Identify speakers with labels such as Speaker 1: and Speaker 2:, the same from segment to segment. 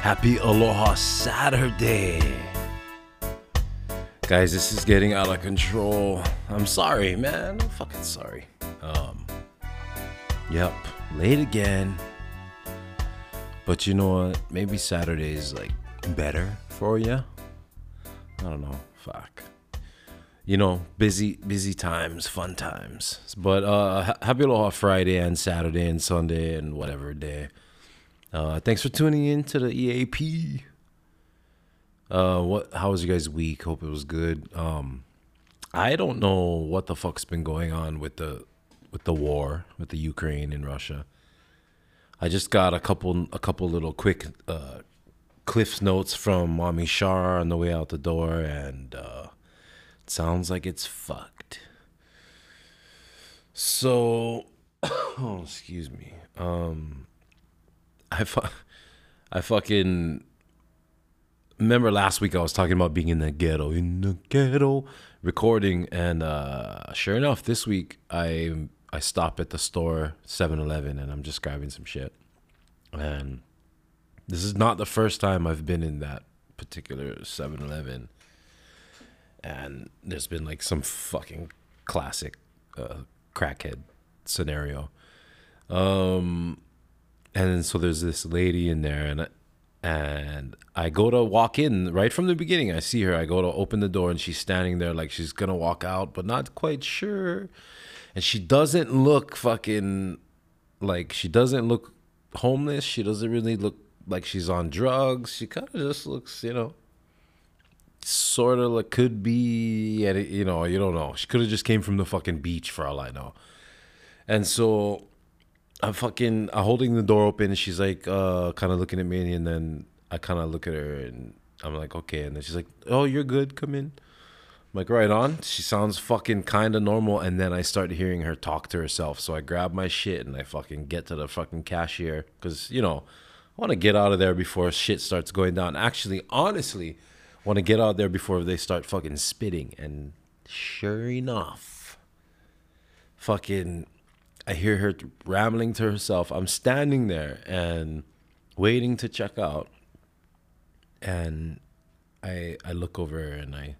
Speaker 1: Happy Aloha Saturday. Guys, this is getting out of control. I'm sorry, man. I'm fucking sorry. Um Yep, late again. But you know what? Maybe Saturday is like better for you. I don't know. Fuck. You know, busy busy times, fun times. But uh happy Aloha Friday and Saturday and Sunday and whatever day. Uh, thanks for tuning in to the EAP. Uh, what? How was your guys' week? Hope it was good. Um, I don't know what the fuck's been going on with the with the war with the Ukraine and Russia. I just got a couple a couple little quick uh, Cliff's notes from Mommy Shar on the way out the door, and uh, it sounds like it's fucked. So, oh, excuse me. Um, I fu- I fucking remember last week I was talking about being in the ghetto, in the ghetto, recording, and uh, sure enough, this week I I stop at the store 7-Eleven and I'm just grabbing some shit, and this is not the first time I've been in that particular 7-Eleven, and there's been like some fucking classic uh, crackhead scenario. Um, and so there's this lady in there and and I go to walk in right from the beginning. I see her. I go to open the door and she's standing there like she's gonna walk out, but not quite sure. And she doesn't look fucking like she doesn't look homeless. She doesn't really look like she's on drugs. She kind of just looks, you know, sort of like could be, you know, you don't know. She could have just came from the fucking beach for all I know. And so I'm fucking I'm holding the door open and she's like uh kind of looking at me and then I kind of look at her and I'm like okay and then she's like oh you're good come in. I'm like right on. She sounds fucking kind of normal and then I start hearing her talk to herself so I grab my shit and I fucking get to the fucking cashier cuz you know I want to get out of there before shit starts going down. Actually honestly want to get out there before they start fucking spitting and sure enough fucking I hear her rambling to herself. I'm standing there and waiting to check out. And I I look over and I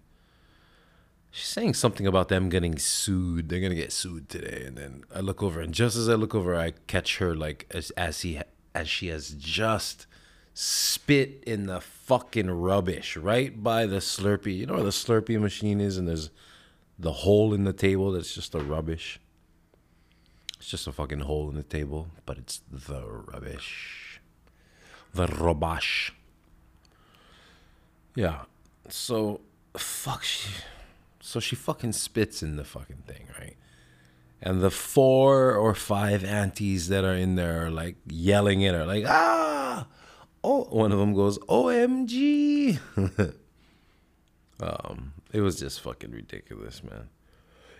Speaker 1: she's saying something about them getting sued. They're gonna get sued today. And then I look over and just as I look over, I catch her like as as he as she has just spit in the fucking rubbish right by the Slurpee. You know where the Slurpee machine is, and there's the hole in the table that's just the rubbish. It's just a fucking hole in the table, but it's the rubbish. The rubbish. Yeah. So, fuck, she. So she fucking spits in the fucking thing, right? And the four or five aunties that are in there are like yelling at her, like, ah! Oh, one of them goes, OMG! um, it was just fucking ridiculous, man.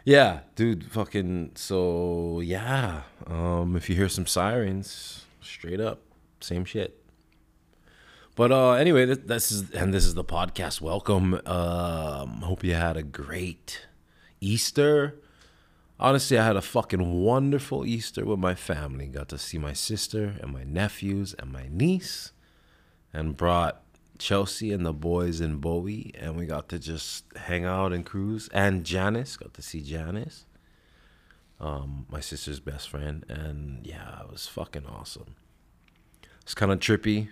Speaker 1: Yeah, dude, fucking so yeah. Um if you hear some sirens, straight up, same shit. But uh anyway, th- this is and this is the podcast. Welcome. Um hope you had a great Easter. Honestly, I had a fucking wonderful Easter with my family. Got to see my sister and my nephews and my niece and brought Chelsea and the boys and Bowie, and we got to just hang out and cruise. And Janice, got to see Janice, um, my sister's best friend, and yeah, it was fucking awesome. It's kind of trippy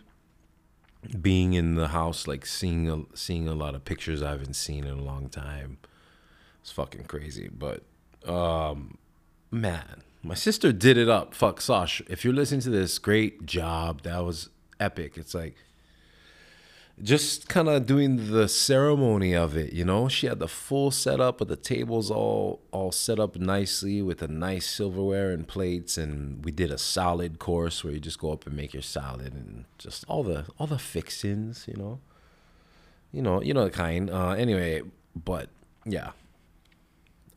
Speaker 1: being in the house, like seeing a, seeing a lot of pictures I haven't seen in a long time. It's fucking crazy, but um, man, my sister did it up. Fuck Sosh, if you're listening to this, great job. That was epic. It's like just kind of doing the ceremony of it you know? She had the full setup with the tables all all set up nicely with a nice silverware and plates and we did a salad course where you just go up and make your salad and just all the all the fixings you know? You know you know the kind. Uh anyway but yeah.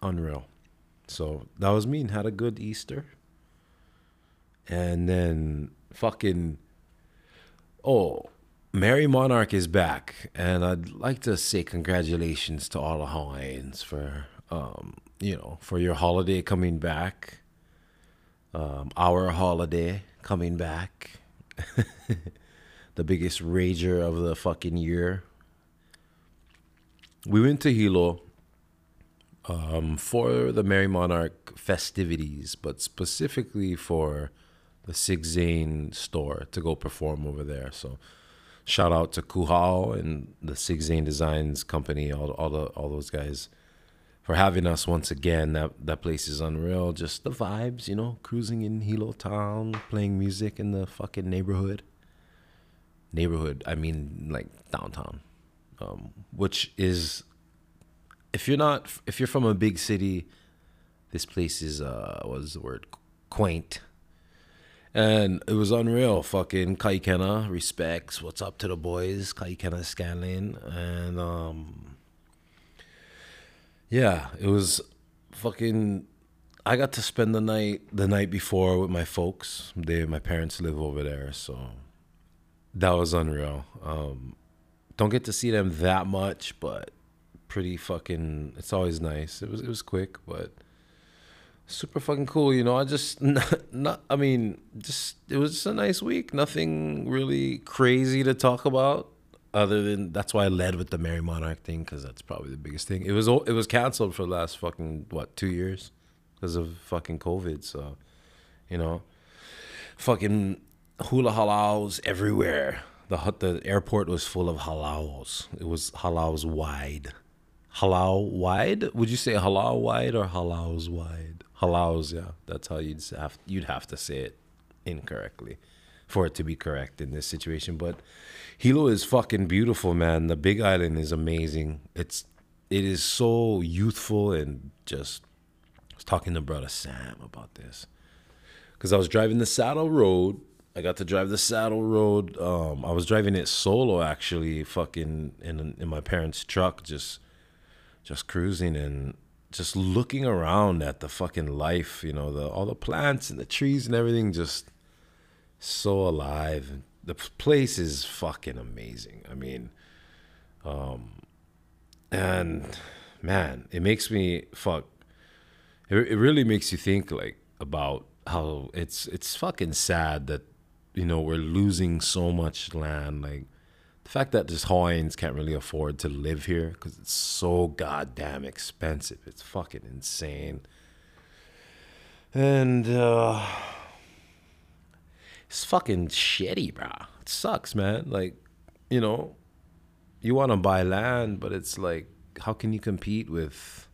Speaker 1: Unreal. So that was me and had a good easter. And then fucking oh Merrie Monarch is back, and I'd like to say congratulations to all the Hawaiians for, um, you know, for your holiday coming back, um, our holiday coming back. the biggest rager of the fucking year. We went to Hilo um, for the Merrie Monarch festivities, but specifically for the Sig Zane store to go perform over there. So shout out to Kuhao and the Sig Zane Designs company, all all the all those guys for having us once again. That that place is unreal. Just the vibes, you know, cruising in Hilo town, playing music in the fucking neighborhood. Neighborhood, I mean like downtown. Um, which is if you're not if you're from a big city, this place is uh what is the word? Quaint. And it was unreal. Fucking Kai Kenna, respects. What's up to the boys? Kai Kenna Scanlon. And um yeah, it was fucking I got to spend the night the night before with my folks. They my parents live over there, so that was unreal. Um don't get to see them that much, but pretty fucking. It's always nice. It was it was quick, but super fucking cool. You know, I just not, not I mean, just it was just a nice week. Nothing really crazy to talk about. Other than that's why I led with the Merrie Monarch thing because that's probably the biggest thing. It was it was canceled for the last fucking what two years because of fucking COVID. So, you know, fucking hula halaus everywhere. The the airport was full of halaus. It was halaus wide halal wide. Would you say halal wide or halaus wide? Halaus, yeah. That's how you'd have you'd have to say it incorrectly for it to be correct in this situation. But Hilo is fucking beautiful, man. The Big Island is amazing. It's it is so youthful and just. I was talking to brother Sam about this because I was driving the Saddle Road. I got to drive the Saddle Road. Um, I was driving it solo actually, fucking in in my parents' truck, just just cruising and just looking around at the fucking life, you know, the all the plants and the trees and everything just so alive. The place is fucking amazing. I mean, um and man, it makes me fuck it, it really makes you think like about how it's it's fucking sad that you know we're losing so much land like fact that just Hawaiians can't really afford to live here because it's so goddamn expensive. It's fucking insane. And uh, it's fucking shitty, bro. It sucks, man. Like, you know, you want to buy land, but it's like, how can you compete with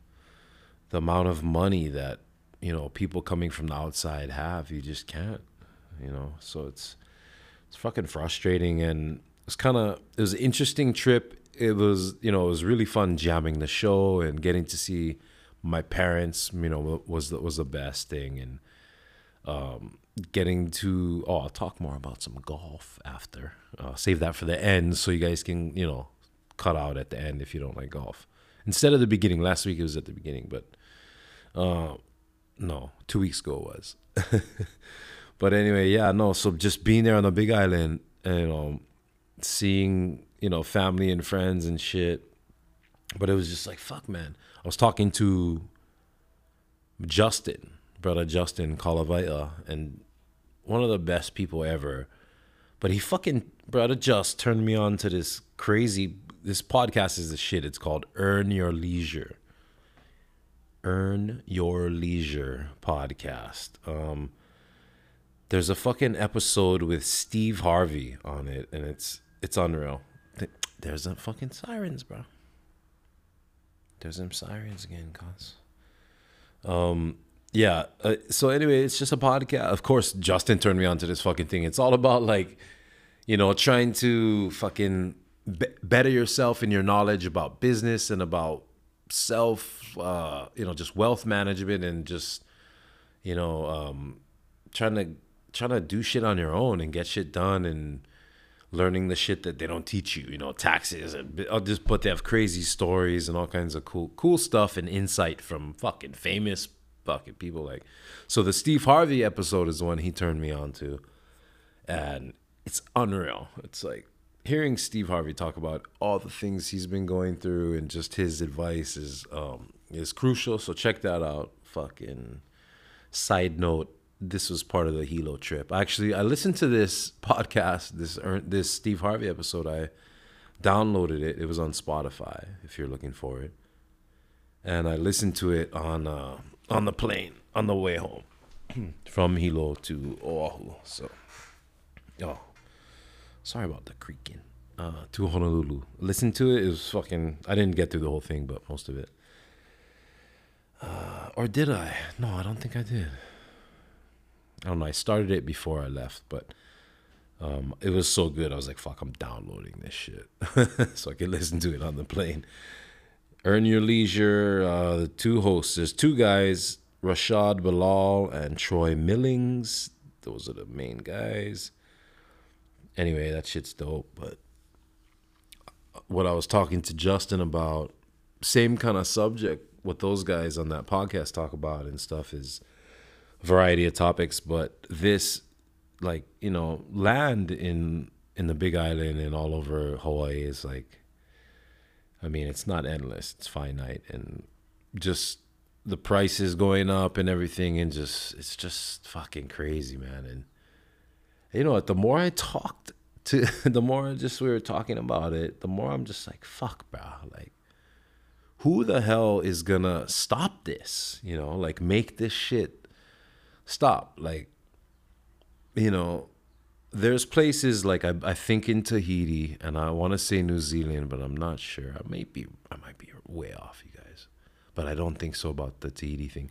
Speaker 1: the amount of money that you know people coming from the outside have? You just can't, you know. So it's it's fucking frustrating and was kind of it was an interesting trip. It was you know it was really fun jamming the show and getting to see my parents. You know was was the best thing and um, getting to oh I'll talk more about some golf after. Uh, save that for the end so you guys can you know cut out at the end if you don't like golf instead of the beginning. Last week it was at the beginning, but uh, no, two weeks ago it was. but anyway, yeah, no. So just being there on the Big Island, and, know, seeing you know family and friends and shit. But it was just like fuck, man. I was talking to Justin, brother Justin Kalawaia, and one of the best people ever. But he fucking brother just turned me on to this crazy. This podcast is the shit. It's called Earn Your Leisure. Earn Your Leisure podcast. Um, there's a fucking episode with Steve Harvey on it, and it's it's unreal. There's a fucking sirens, bro. There's them sirens again, cuz. Um, yeah. Uh, so anyway, it's just a podcast. Of course, Justin turned me on to this fucking thing. It's all about like, you know, trying to fucking be- better yourself in your knowledge about business and about self, uh, you know, just wealth management and just, you know, um, trying to trying to do shit on your own and get shit done and learning the shit that they don't teach you, you know, taxes and I'll just but they have crazy stories and all kinds of cool cool stuff and insight from fucking famous fucking people like so the Steve Harvey episode is the one he turned me on to and it's unreal. It's like hearing Steve Harvey talk about all the things he's been going through and just his advice is um is crucial. So check that out. Fucking side note this was part of the Hilo trip. Actually, I listened to this podcast, this this Steve Harvey episode. I downloaded it. It was on Spotify if you're looking for it, and I listened to it on uh, on the plane on the way home from Hilo to Oahu. So, oh, sorry about the creaking. Uh, to Honolulu. Listen to it. It was fucking. I didn't get through the whole thing, but most of it. Uh, or did I? No, I don't think I did. I don't know. I started it before I left, but um, it was so good. I was like, "Fuck, I'm downloading this shit so I can listen to it on the plane." Earn Your Leisure. Uh, the two hosts. There's two guys, Rashad Bilal and Troy Millings. Those are the main guys. Anyway, that shit's dope. But what I was talking to Justin about, same kind of subject. What those guys on that podcast talk about and stuff is variety of topics. But this, like you know, land in in the Big Island and all over Hawaii is like I mean, it's not endless; it's finite, and just the prices going up and everything, and just it's just fucking crazy, man. And you know what? The more I talked to, the more just we were talking about it, the more I'm just like, fuck, bro. Like, who the hell is gonna stop this? You know, like make this shit stop. Like, you know, there's places like I, I think in Tahiti and I want to say New Zealand, but I'm not sure. I may be I might be way off, you guys, but I don't think so about the Tahiti thing.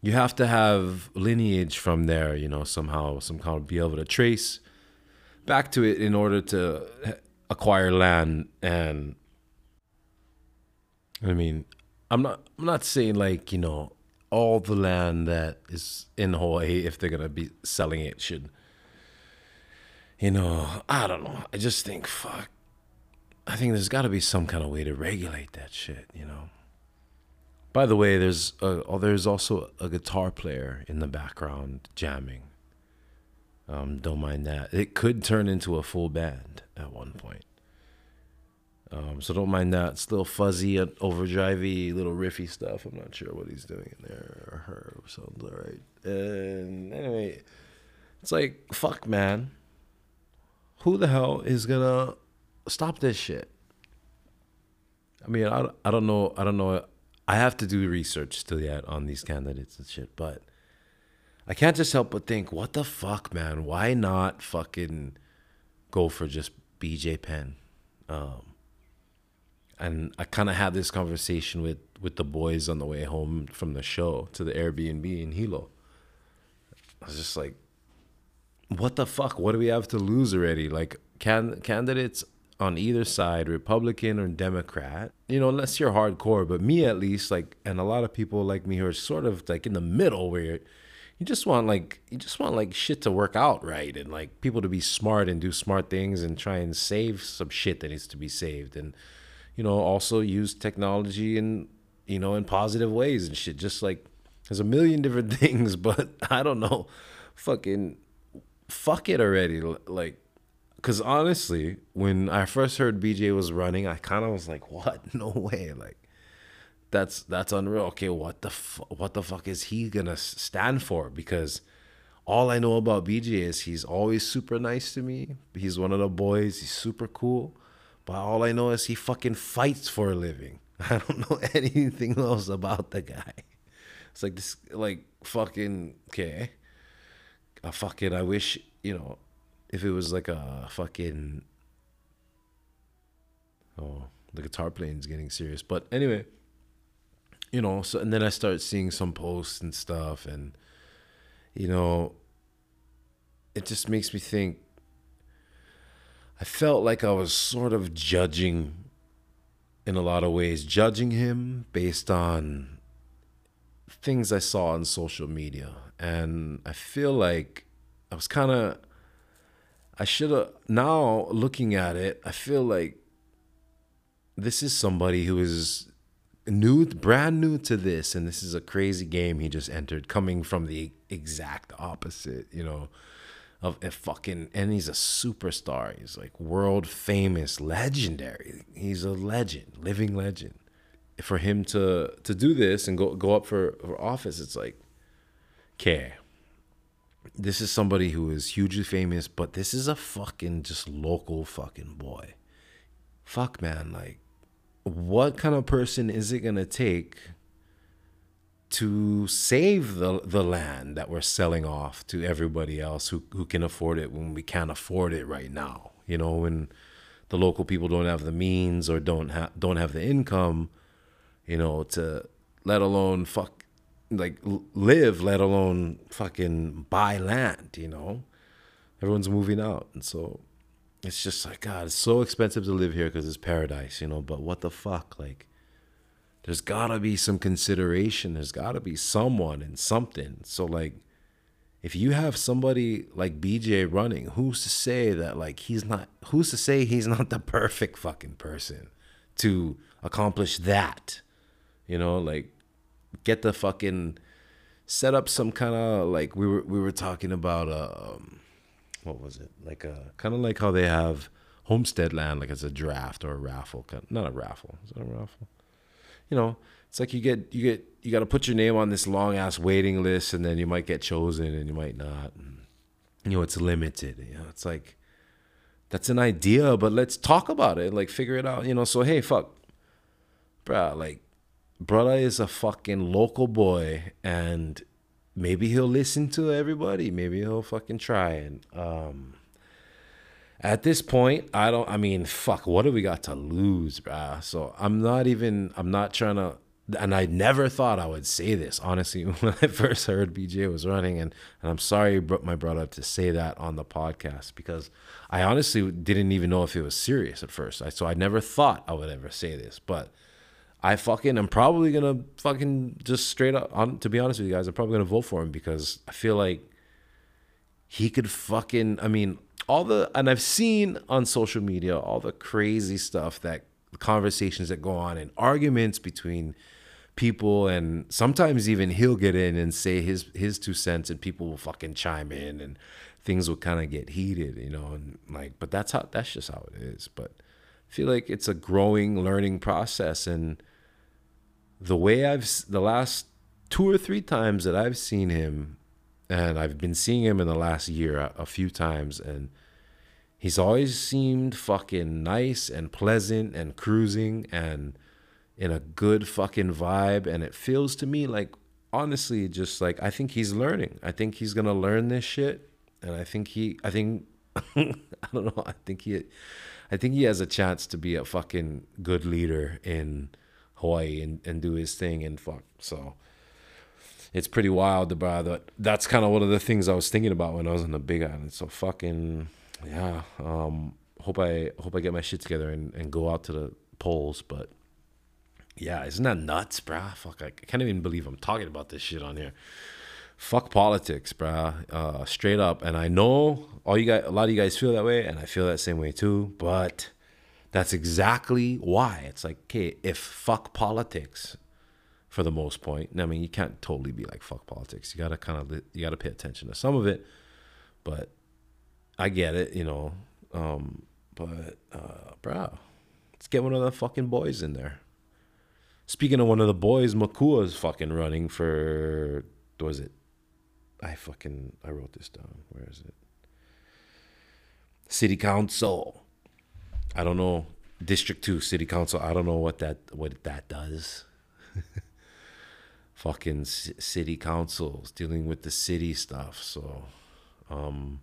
Speaker 1: You have to have lineage from there, you know, somehow, some kind of be able to trace back to it in order to acquire land. And I mean, I'm not I'm not saying like you know all the land that is in Hawaii, if they're gonna be selling it, should you know, I don't know. I just think, fuck. I think there's got to be some kind of way to regulate that shit, you know. By the way, there's a, oh, there's also a guitar player in the background jamming. Um, don't mind that. It could turn into a full band at one point. Um, so don't mind that. It's a little fuzzy, overdrivey, little riffy stuff. I'm not sure what he's doing in there or her. Sounds all right. And anyway, it's like fuck, man who the hell is gonna stop this shit? I mean, I, I don't know. I don't know. I have to do research still yet on these candidates and shit, but I can't just help but think, what the fuck, man? Why not fucking go for just BJ Penn? Um, and I kind of had this conversation with with the boys on the way home from the show to the Airbnb in Hilo. I was just like, what the fuck? What do we have to lose already? Like can candidates on either side, Republican or Democrat, you know, unless you're hardcore, but me at least, like, and a lot of people like me who are sort of like in the middle where you just want like you just want like shit to work out right and like people to be smart and do smart things and try and save some shit that needs to be saved and you know also use technology in you know in positive ways and shit just like there's a million different things but i don't know fucking fuck it already. Like, because honestly, when I first heard BJ was running, I kind of was like, what? No way. Like, that's that's unreal. Okay, what the fu- what the fuck is he gonna stand for? Because all I know about BJ is he's always super nice to me. He's one of the boys. He's super cool. But all I know is he fucking fights for a living. I don't know anything else about the guy. It's like this, like fucking okay uh, a fucking I wish, you know, if it was like a fucking oh, the guitar playing is getting serious. But anyway, you know, so and then I start seeing some posts and stuff and you know, it just makes me think I felt like I was sort of judging in a lot of ways, judging him based on things I saw on social media. And I feel like I was kind of I should have now looking at it, I feel like this is somebody who is new brand new to this and this is a crazy game he just entered coming from the exact opposite, you know, of a fucking and he's a superstar. He's like world famous, legendary. He's a legend, living legend. For him to to do this and go go up for, for office, it's like care. this is somebody who is hugely famous, but this is a fucking just local fucking boy. Fuck, man. Like, what kind of person is it gonna take to save the the land that we're selling off to everybody else who who can afford it when we can't afford it right now? You know, when the local people don't have the means or don't have don't have the income, you know, to let alone fuck like live, let alone fucking buy land, you know. Everyone's moving out. And so it's just like god, it's so expensive to live here cuz it's paradise, you know, but what the fuck like there's got to be some consideration. There's got to be someone and something. So like if you have somebody like BJ running, who's to say that like he's not who's to say he's not the perfect fucking person to accomplish that? You know, like get the fucking set up some kind of like we were we were talking about um what was it? Like a kind of like how they have homestead land like it's a draft or a raffle, not a raffle. Is it a raffle? You know, it's like you get you get you got to put your name on this long ass waiting list, and then you might get chosen, and you might not. And, you know, it's limited. You know, it's like that's an idea, but let's talk about it, like figure it out. You know, so hey, fuck, bruh, like, brother is a fucking local boy, and maybe he'll listen to everybody. Maybe he'll fucking try and um at this point, I don't. I mean, fuck. What do we got to lose, bruh? So I'm not even. I'm not trying to. And I never thought I would say this, honestly, when I first heard BJ was running. And, and I'm sorry, my brother, to say that on the podcast because I honestly didn't even know if it was serious at first. I, so I never thought I would ever say this. But I fucking am probably to fucking just straight up, on, to be honest with you guys, I'm probably to vote for him because I feel like he could fucking, I mean, all the and I've seen on social media all the crazy stuff that conversations that go on and arguments between people and sometimes even he'll get in and say his his two cents and people will fucking chime in and things will kind of get heated, you know, and like but that's how that's just how it is. But I feel like it's a growing learning process and the way I've the last two or three times that I've seen him and I've been seeing him in the last year a, a few times, and he's always seemed fucking nice and pleasant and cruising and in a good fucking vibe. And it feels to me like, honestly, just like I think he's learning. I think he's gonna learn this shit, and I think he, I think, I don't know. I think he, I think he has a chance to be a fucking good leader in Hawaii and, and do his thing and fuck. So it's pretty wild, bro. That that's kind of one of the things I was thinking about when I was in the Big Island. So fucking yeah. Um, hope I hope I get my shit together and, and go out to the polls. But yeah, isn't that nuts, bro? Fuck, I can't even believe I'm talking about this shit on here. Fuck politics, bro. Uh, straight up. And I know all you guys, a lot of you guys feel that way, and I feel that same way too. But that's exactly why it's like, okay, if fuck politics for the most point. I mean, you can't totally be like fuck politics. You gotta kind of you gotta pay attention to some of it, but I get it, you know. Um, but uh, bro, let's get one of the fucking boys in there. Speaking of one of the boys, Makua is fucking running for was it? I fucking I wrote this down. Where is it? City Council. I don't know. District Two City Council. I don't know what that what that does. fucking city councils dealing with the city stuff. So, um,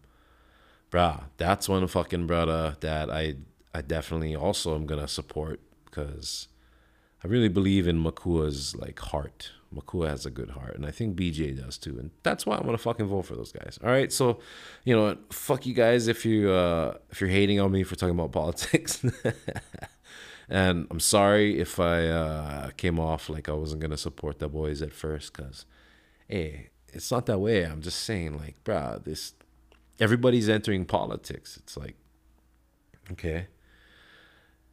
Speaker 1: bruh, that's one fucking brother that I I definitely also am gonna support because I really believe in Makua's like heart. Makua has a good heart, and I think BJ does too, and that's why I'm gonna fucking vote for those guys. All right, so you know, fuck you guys if you uh, if you're hating on me for talking about politics. And I'm sorry if I uh, came off like I wasn't gonna support the boys at first, cause, hey, it's not that way. I'm just saying, like, bro, this everybody's entering politics. It's like, okay,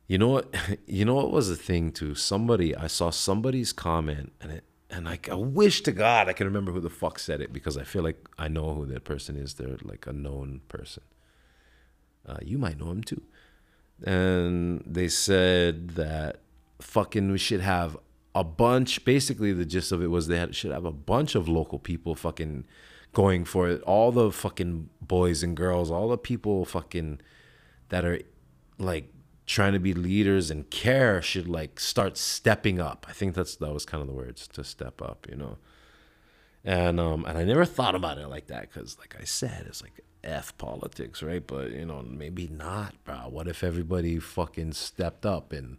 Speaker 1: you know what? You know what was the thing too? Somebody I saw somebody's comment, and it and like I wish to God I can remember who the fuck said it because I feel like I know who that person is. They're like a known person. Uh, you might know him too and they said that fucking we should have a bunch. Basically, the gist of it was they had, should have a bunch of local people fucking going for it. All the fucking boys and girls, all the people fucking that are like trying to be leaders and care should like start stepping up. I think that's that was kind of the words to step up, you know. And um and I never thought about it like that cuz like I said it's like f politics, right? But you know, maybe not, bro. What if everybody fucking stepped up and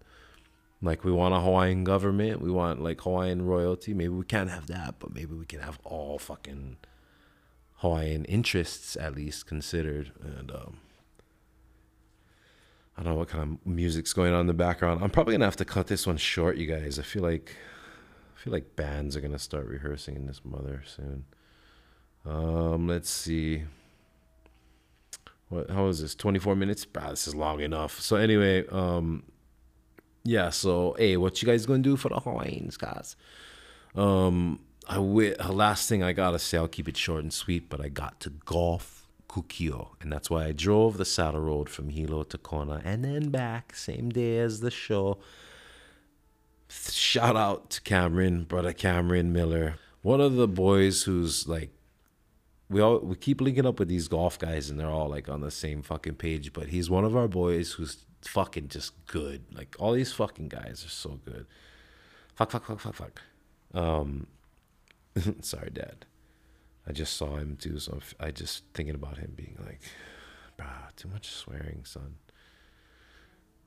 Speaker 1: like we want a Hawaiian government, we want like Hawaiian royalty. Maybe we can't have that, but maybe we can have all fucking Hawaiian interests at least considered. And um, I don't know what kind of music's going on in the background. I'm probably gonna have to cut this one short, you guys. I feel like feel like bands are gonna start rehearsing in this mother soon. Um, let's see. What? How is this? 24 minutes? Bah, this is long enough. So anyway, um, yeah. So hey, what you guys gonna do for the Hawaiians, guys? Um, I w- last thing I gotta say, I'll keep it short and sweet, but I got to golf Kukio, and that's why I drove the saddle road from Hilo to Kona and then back same day as the show. Shout out to Cameron, brother Cameron Miller, one of the boys who's like we all we keep linking up with these golf guys and they're all like on the same fucking page but he's one of our boys who's fucking just good. Like all these fucking guys are so good. Fuck fuck fuck fuck fuck. Um sorry dad. I just saw him too so i just thinking about him being like brah too much swearing son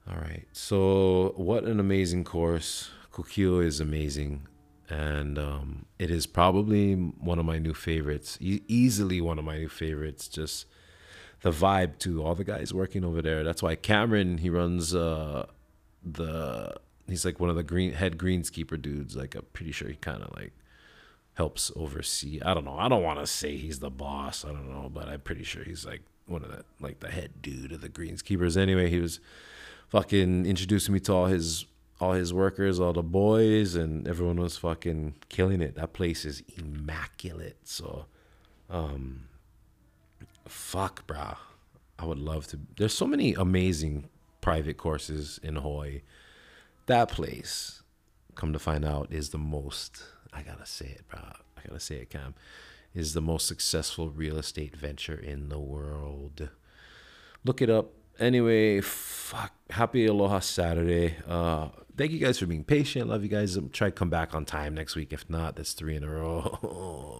Speaker 1: all right so what an amazing course kukio is amazing and um, it is probably one of my new favorites. E- easily one of my new favorites. Just the vibe too. All the guys working over there. That's why Cameron he runs uh, the. He's like one of the green head greenskeeper dudes. Like I'm pretty sure he kind of like helps oversee. I don't know. I don't want to say he's the boss. I don't know, but I'm pretty sure he's like one of the like the head dude of the greenskeepers. Anyway, he was fucking introducing me to all his all his workers, all the boys, and everyone was fucking killing it. That place is immaculate. So, um, fuck, brah. I would love to. There's so many amazing private courses in Hawaii. That place, come to find out, is the most. I gotta say it, brah. I gotta say it, Cam. Is the most successful real estate venture in the world. Look it up. Anyway, fuck. Happy Aloha Saturday. Uh, thank you guys for being patient. Love you guys. I'm try to come back on time next week. If not, that's three in a row.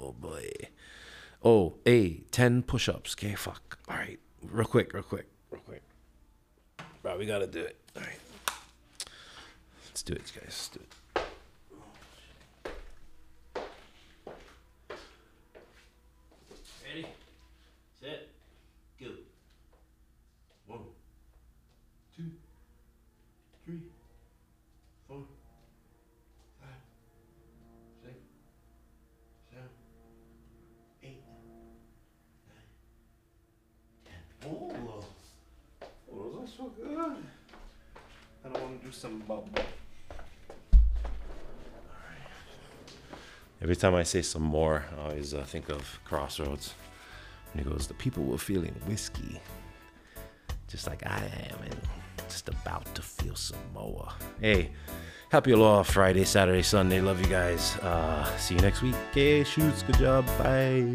Speaker 1: Oh boy. Oh, hey, 10 push-ups. Okay, fuck. All right. Real quick, real quick, real quick. Bro, we gotta do it. All right. Let's do it, guys. Let's do it. So good. I don't want to do some about. Every time I say some more, I always uh, think of Crossroads. And he goes, The people were feeling whiskey, just like I am, and just about to feel some more. Hey, happy Aloha Friday, Saturday, Sunday. Love you guys. Uh, see you next week. Okay, shoots. Good job. Bye.